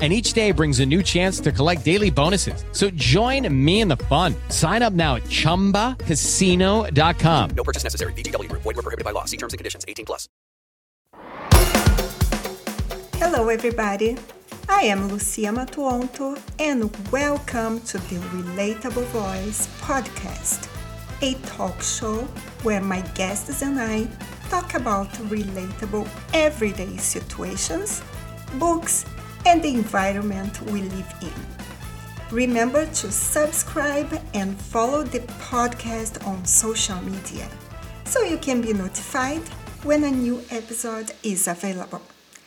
and each day brings a new chance to collect daily bonuses. So join me in the fun. Sign up now at ChumbaCasino.com. No purchase necessary. VGW. Void were prohibited by law. See terms and conditions. 18 plus. Hello, everybody. I am Lucia Matuonto, and welcome to the Relatable Voice podcast, a talk show where my guests and I talk about relatable everyday situations, books, and the environment we live in. Remember to subscribe and follow the podcast on social media so you can be notified when a new episode is available.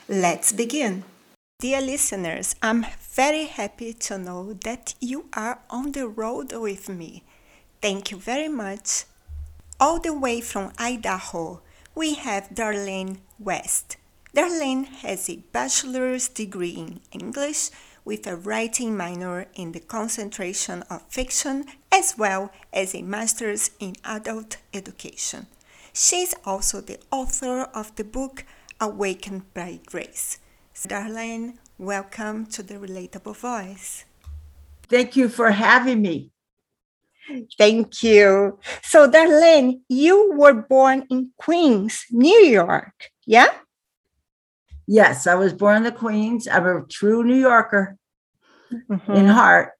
Let's begin. Dear listeners, I'm very happy to know that you are on the road with me. Thank you very much. All the way from Idaho, we have Darlene West. Darlene has a bachelor's degree in English with a writing minor in the concentration of fiction as well as a master's in adult education. She is also the author of the book Awakened by Grace. Darlene, welcome to the Relatable Voice. Thank you for having me. Thank you. So, Darlene, you were born in Queens, New York, yeah? Yes, I was born in the Queens. I'm a true New Yorker mm-hmm. in heart.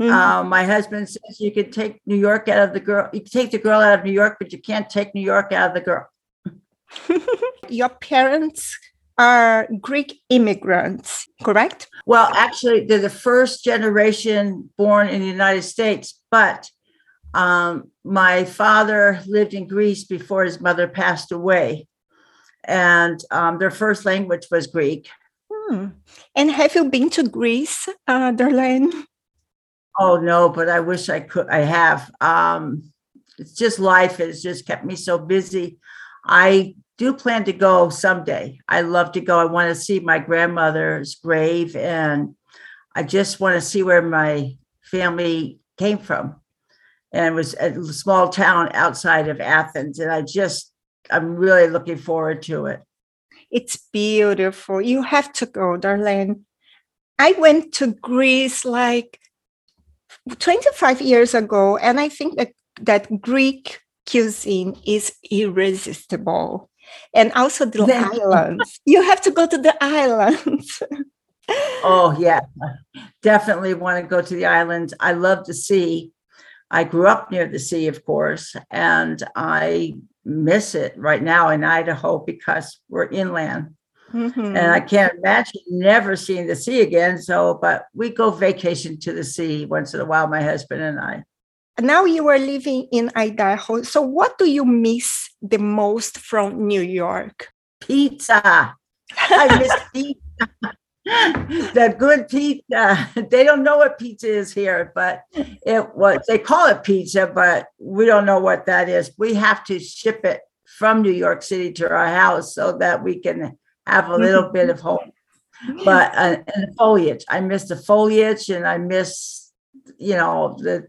Mm-hmm. Um, my husband says you can take New York out of the girl, you can take the girl out of New York, but you can't take New York out of the girl. Your parents are Greek immigrants, correct? Well, actually, they're the first generation born in the United States, but um, my father lived in Greece before his mother passed away and um, their first language was Greek. Hmm. And have you been to Greece, uh, Darlene? Oh no, but I wish I could. I have. Um, it's just life has just kept me so busy. I do plan to go someday. I love to go. I want to see my grandmother's grave, and I just want to see where my family came from. And it was a small town outside of Athens, and I just I'm really looking forward to it. It's beautiful. You have to go, Darlene. I went to Greece like 25 years ago, and I think that, that Greek cuisine is irresistible. And also the islands. You have to go to the islands. oh, yeah. Definitely want to go to the islands. I love the sea. I grew up near the sea, of course, and I miss it right now in Idaho because we're inland. Mm-hmm. And I can't imagine never seeing the sea again. So, but we go vacation to the sea once in a while, my husband and I. Now you are living in Idaho. So, what do you miss the most from New York? Pizza. I miss pizza the good pizza. They don't know what pizza is here, but it was they call it pizza, but we don't know what that is. We have to ship it from New York City to our house so that we can have a little bit of home. But uh, and the foliage, I miss the foliage, and I miss you know the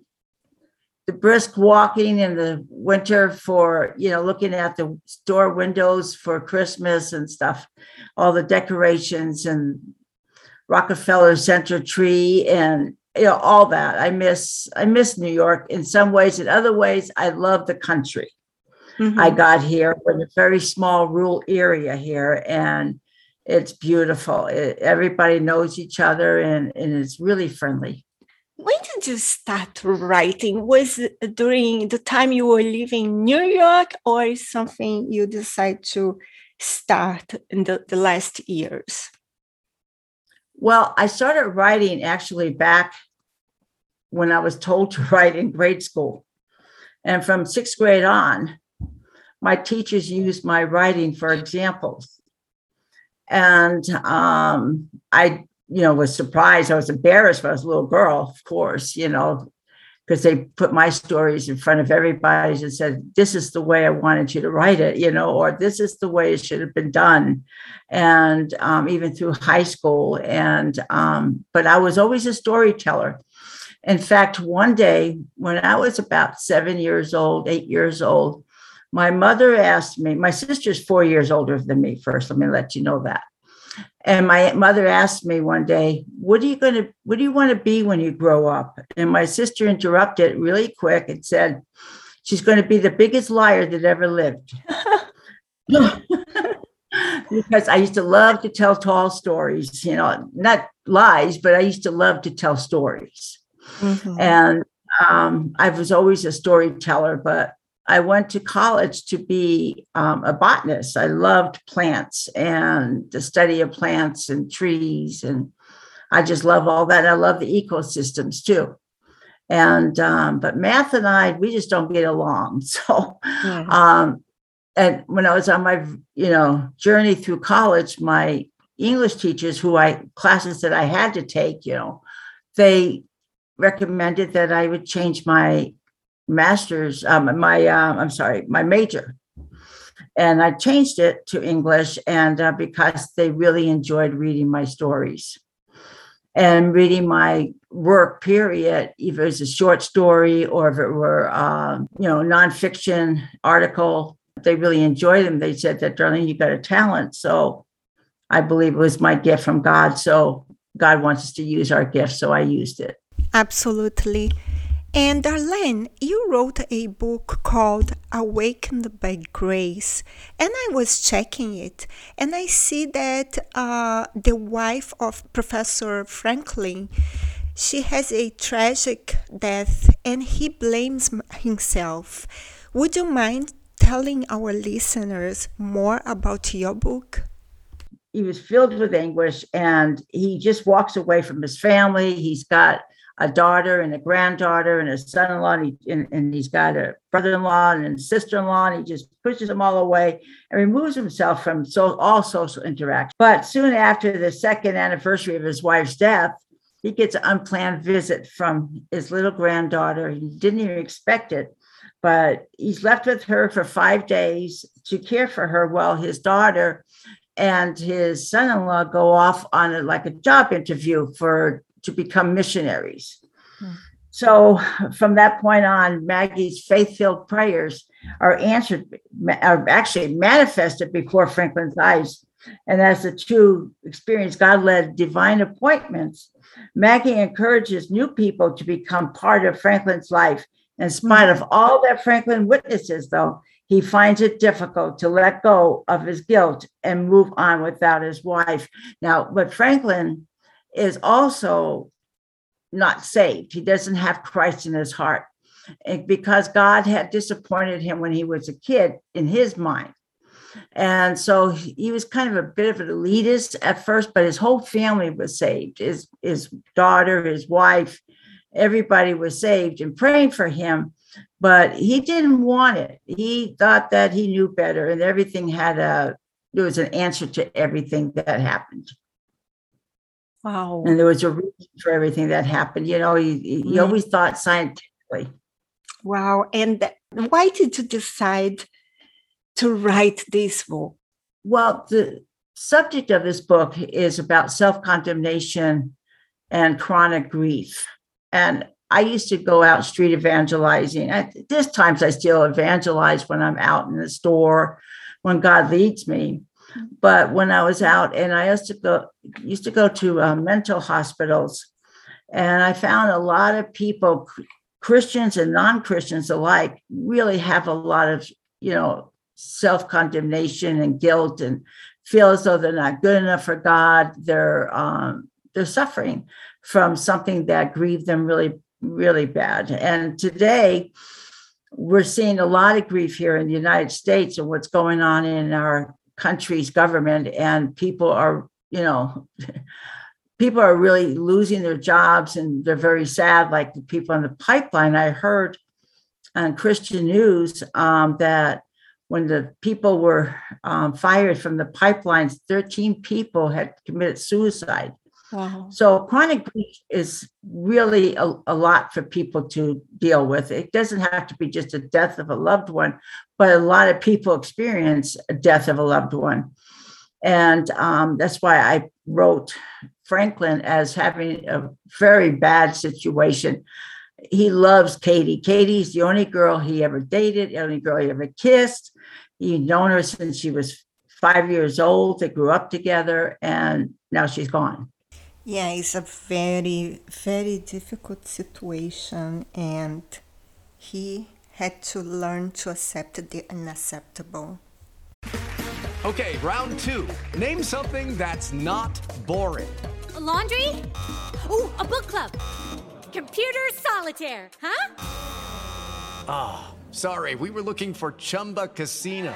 the brisk walking in the winter for you know looking at the store windows for christmas and stuff all the decorations and Rockefeller Center tree and you know all that. I miss I miss New York in some ways. In other ways, I love the country. Mm-hmm. I got here in a very small rural area here, and it's beautiful. It, everybody knows each other, and, and it's really friendly. When did you start writing? Was it during the time you were living in New York, or something you decided to start in the, the last years? Well, I started writing actually back when I was told to write in grade school. And from sixth grade on, my teachers used my writing for examples. And um, I, you know, was surprised. I was embarrassed when I was a little girl, of course, you know, because they put my stories in front of everybody and said, This is the way I wanted you to write it, you know, or this is the way it should have been done. And um, even through high school. And, um, but I was always a storyteller. In fact, one day when I was about seven years old, eight years old, my mother asked me, my sister's four years older than me, first, let me let you know that. And my mother asked me one day, "What are you going to what do you want to be when you grow up?" And my sister interrupted really quick and said, "She's going to be the biggest liar that ever lived." because I used to love to tell tall stories, you know, not lies, but I used to love to tell stories. Mm-hmm. And um, I was always a storyteller, but I went to college to be um, a botanist. I loved plants and the study of plants and trees. And I just love all that. I love the ecosystems too. And, um, but math and I, we just don't get along. So, um, and when I was on my, you know, journey through college, my English teachers who I classes that I had to take, you know, they recommended that I would change my master's, um, my, uh, I'm sorry, my major. And I changed it to English, and uh, because they really enjoyed reading my stories and reading my work, period, if it was a short story or if it were, um, you know, nonfiction article, they really enjoyed them. They said that, darling, you got a talent. So I believe it was my gift from God. So God wants us to use our gift. So I used it. Absolutely. And Darlene, you wrote a book called Awakened by Grace, and I was checking it, and I see that uh, the wife of Professor Franklin, she has a tragic death, and he blames himself. Would you mind telling our listeners more about your book? He was filled with anguish, and he just walks away from his family. He's got a daughter and a granddaughter and a son-in-law and, he, and, and he's got a brother-in-law and a sister-in-law and he just pushes them all away and removes himself from so all social interaction but soon after the second anniversary of his wife's death he gets an unplanned visit from his little granddaughter. He didn't even expect it but he's left with her for five days to care for her while his daughter and his son-in-law go off on a, like a job interview for to become missionaries. Hmm. So from that point on, Maggie's faith-filled prayers are answered, are actually manifested before Franklin's eyes. And as the two experience, God led divine appointments. Maggie encourages new people to become part of Franklin's life. In spite of all that Franklin witnesses, though, he finds it difficult to let go of his guilt and move on without his wife. Now, but Franklin is also not saved. He doesn't have Christ in his heart because God had disappointed him when he was a kid in his mind. And so he was kind of a bit of an elitist at first, but his whole family was saved. His, his daughter, his wife, everybody was saved and praying for him, but he didn't want it. He thought that he knew better and everything had a, there was an answer to everything that happened. Wow. And there was a reason for everything that happened. You know, he, he mm-hmm. always thought scientifically. Wow. And why did you decide to write this book? Well, the subject of this book is about self condemnation and chronic grief. And I used to go out street evangelizing. At this times, I still evangelize when I'm out in the store, when God leads me. But when I was out, and I used to go used to go to uh, mental hospitals, and I found a lot of people, Christians and non Christians alike, really have a lot of you know self condemnation and guilt, and feel as though they're not good enough for God. They're um, they're suffering from something that grieved them really really bad. And today, we're seeing a lot of grief here in the United States and what's going on in our country's government and people are you know people are really losing their jobs and they're very sad like the people in the pipeline. I heard on christian news um, that when the people were um, fired from the pipelines 13 people had committed suicide Wow. So chronic grief is really a, a lot for people to deal with. It doesn't have to be just a death of a loved one, but a lot of people experience a death of a loved one. And um, that's why I wrote Franklin as having a very bad situation. He loves Katie. Katie's the only girl he ever dated, the only girl he ever kissed. He'd known her since she was five years old. They grew up together, and now she's gone. Yeah, it's a very, very difficult situation, and he had to learn to accept the unacceptable. Okay, round two. Name something that's not boring. A laundry? Ooh, a book club. Computer solitaire, huh? Ah, sorry, we were looking for Chumba Casino.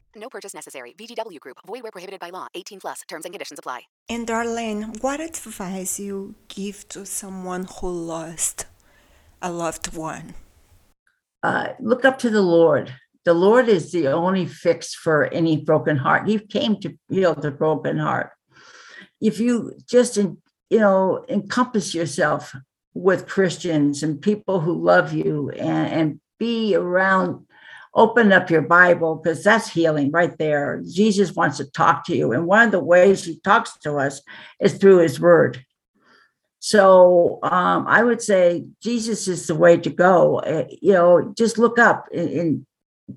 No purchase necessary. VGW Group. Void where prohibited by law. 18 plus. Terms and conditions apply. And Darlene, what advice you give to someone who lost a loved one? uh, look up to the Lord. The Lord is the only fix for any broken heart. He came to heal the broken heart. If you just, you know, encompass yourself with Christians and people who love you and, and be around, open up your Bible because that's healing right there. Jesus wants to talk to you. And one of the ways he talks to us is through his word. So um, I would say Jesus is the way to go. Uh, you know, just look up and, and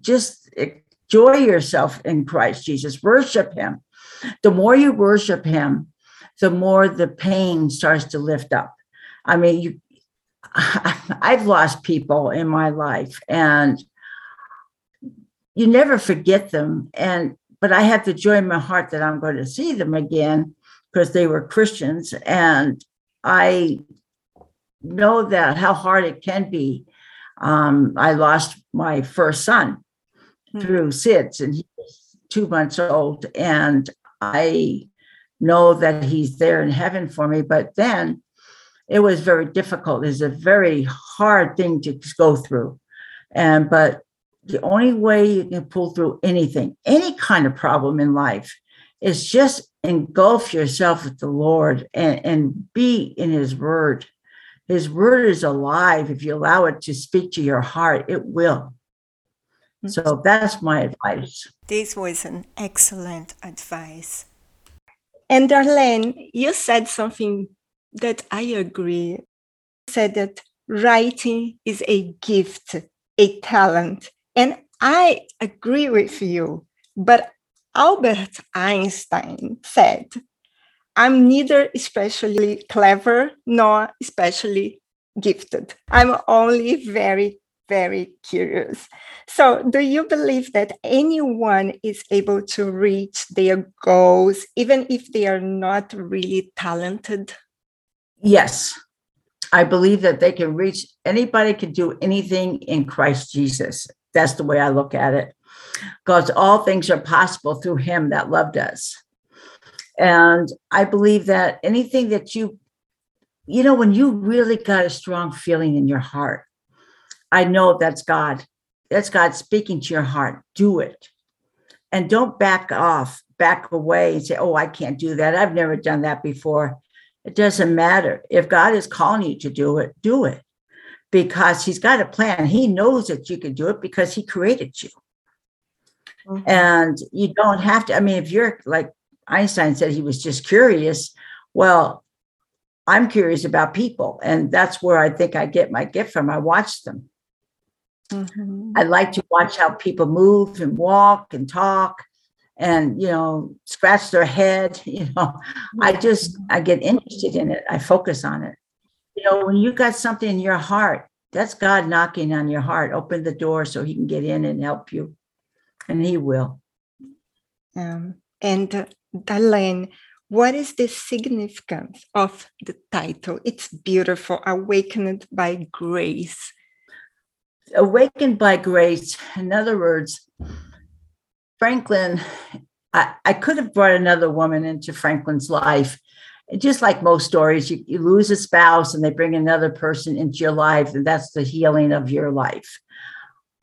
just enjoy yourself in Christ Jesus. Worship Him. The more you worship Him, the more the pain starts to lift up. I mean, you. I've lost people in my life, and you never forget them. And but I have the joy in my heart that I'm going to see them again because they were Christians, and I know that how hard it can be. Um, I lost my first son through SIDS, and he was two months old, and I know that he's there in heaven for me. But then it was very difficult. It's a very hard thing to go through, and but the only way you can pull through anything, any kind of problem in life, is just engulf yourself with the Lord and, and be in His Word. His Word is alive. If you allow it to speak to your heart, it will. Mm-hmm. So that's my advice. This was an excellent advice. And Darlene, you said something that I agree. You said that writing is a gift, a talent. And I agree with you. But Albert Einstein said, I'm neither especially clever nor especially gifted. I'm only very, very curious. So, do you believe that anyone is able to reach their goals, even if they are not really talented? Yes, I believe that they can reach anybody can do anything in Christ Jesus. That's the way I look at it. Because all things are possible through him that loved us. And I believe that anything that you, you know, when you really got a strong feeling in your heart, I know that's God. That's God speaking to your heart. Do it. And don't back off, back away and say, oh, I can't do that. I've never done that before. It doesn't matter. If God is calling you to do it, do it because He's got a plan. He knows that you can do it because He created you. And you don't have to. I mean, if you're like Einstein said, he was just curious. Well, I'm curious about people. And that's where I think I get my gift from. I watch them. Mhm. I like to watch how people move and walk and talk. and you know scratch their head you know i just i get interested in it i focus on it you know when you got something in your heart that's god knocking on your heart open the door so he can get in and help you and he will um, and uh, Darlene, what is the significance of the title? It's beautiful, Awakened by Grace. Awakened by Grace, in other words, Franklin, I, I could have brought another woman into Franklin's life. Just like most stories, you, you lose a spouse and they bring another person into your life, and that's the healing of your life.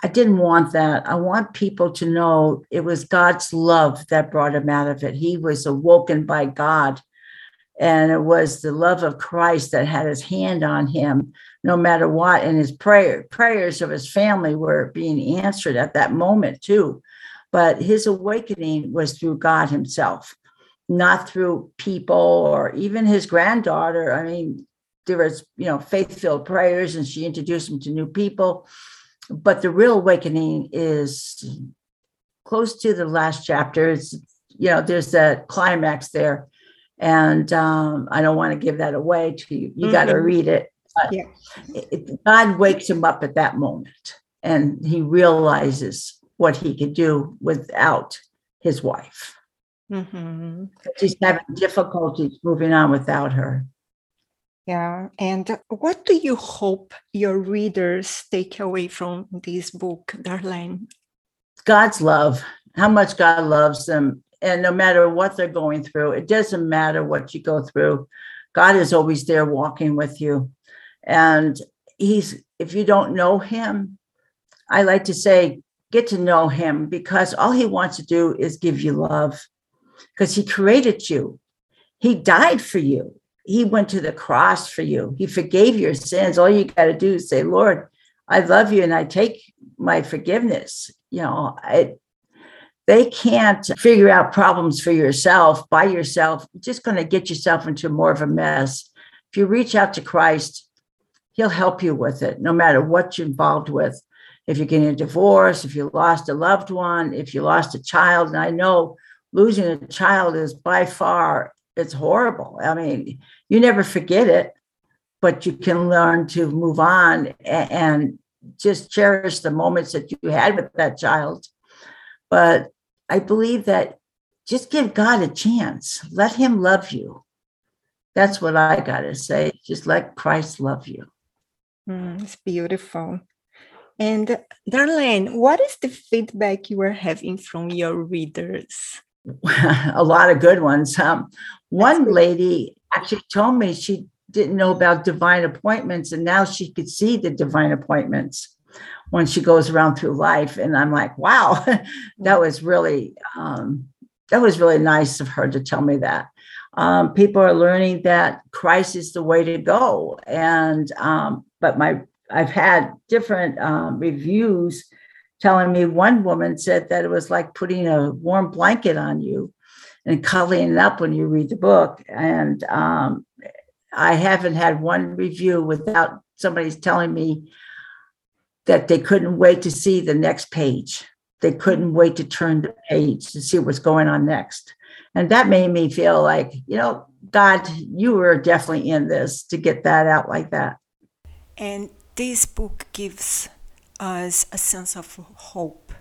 I didn't want that. I want people to know it was God's love that brought him out of it. He was awoken by God. And it was the love of Christ that had his hand on him, no matter what. And his prayer, prayers of his family were being answered at that moment, too. But his awakening was through God himself, not through people or even his granddaughter. I mean, there was, you know, faith-filled prayers, and she introduced him to new people but the real awakening is close to the last chapter. It's, you know, there's that climax there. And um, I don't want to give that away to you. You mm-hmm. got to read it. Yeah. It, God wakes him up at that moment and he realizes what he could do without his wife. Mm-hmm. He's having difficulties moving on without her. Yeah. And what do you hope your readers take away from this book, Darlene? God's love, how much God loves them. And no matter what they're going through, it doesn't matter what you go through. God is always there walking with you. And He's, if you don't know Him, I like to say, get to know Him because all He wants to do is give you love because He created you, He died for you he went to the cross for you. He forgave your sins. All you got to do is say, Lord, I love you and I take my forgiveness. You know, I, they can't figure out problems for yourself by yourself. You're just going to get yourself into more of a mess. If you reach out to Christ, He'll help you with it, no matter what you're involved with. If you're getting a divorce, if you lost a loved one, if you lost a child, and I know losing a child is by far it's horrible. I mean, you never forget it, but you can learn to move on and, just cherish the moments that you had with that child. But I believe that just give God a chance. Let him love you. That's what I got to say. Just let Christ love you. Mm, it's beautiful. And Darlene, what is the feedback you are having from your readers? a lot of good ones. Um, one lady actually told me she didn't know about divine appointments, and now she could see the divine appointments when she goes around through life. And I'm like, wow, that was really um, that was really nice of her to tell me that. Um, people are learning that Christ is the way to go, and um, but my I've had different um, reviews telling me one woman said that it was like putting a warm blanket on you and cuddling it up when you read the book. And um, I haven't had one review without somebody's telling me that they couldn't wait to see the next page. They couldn't wait to turn the page to see what's going on next. And that made me feel like, you know, God, you were definitely in this to get that out like that. And this book gives us a sense of hope.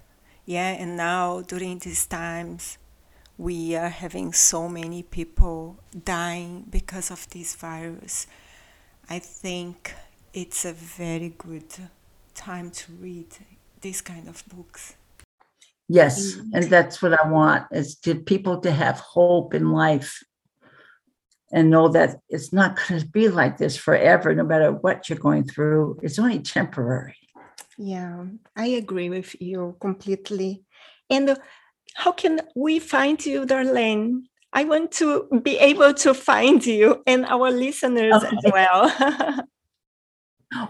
Yeah, and now during these times, we are having so many people dying because of this virus. I think it's a very good time to read these kind of books. Yes, mm. and that's what I want is to people to have hope in life and know that it's not going to be like this forever no matter what you're going through. It's only temporary. Yeah, I agree with you completely. And how can we find you, Darlene? I want to be able to find you and our listeners okay. as well.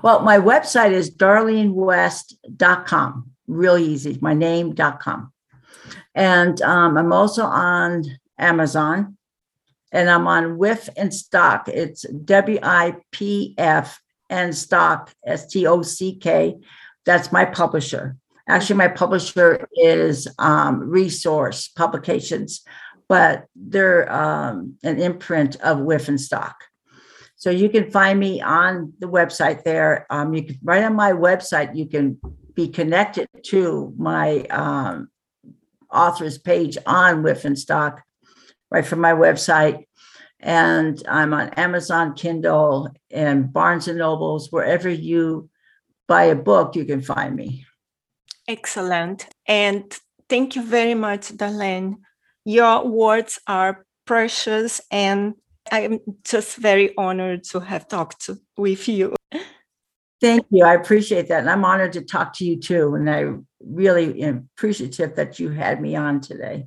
well, my website is darlenewest.com. Really easy. My name.com. And um, I'm also on Amazon and I'm on Wipf and Stock. It's W I P F and Stock, S T O C K. That's my publisher. Actually, my publisher is um, Resource Publications, but they're um, an imprint of Wipf and Stock. So you can find me on the website there. Um, you can right on my website. You can be connected to my um, author's page on Wipf and Stock, right from my website. And I'm on Amazon Kindle and Barnes and Nobles. Wherever you buy a book, you can find me. Excellent. And thank you very much, Darlene. Your words are precious and I'm just very honored to have talked to, with you. Thank you. I appreciate that. And I'm honored to talk to you too. And I really am appreciative that you had me on today.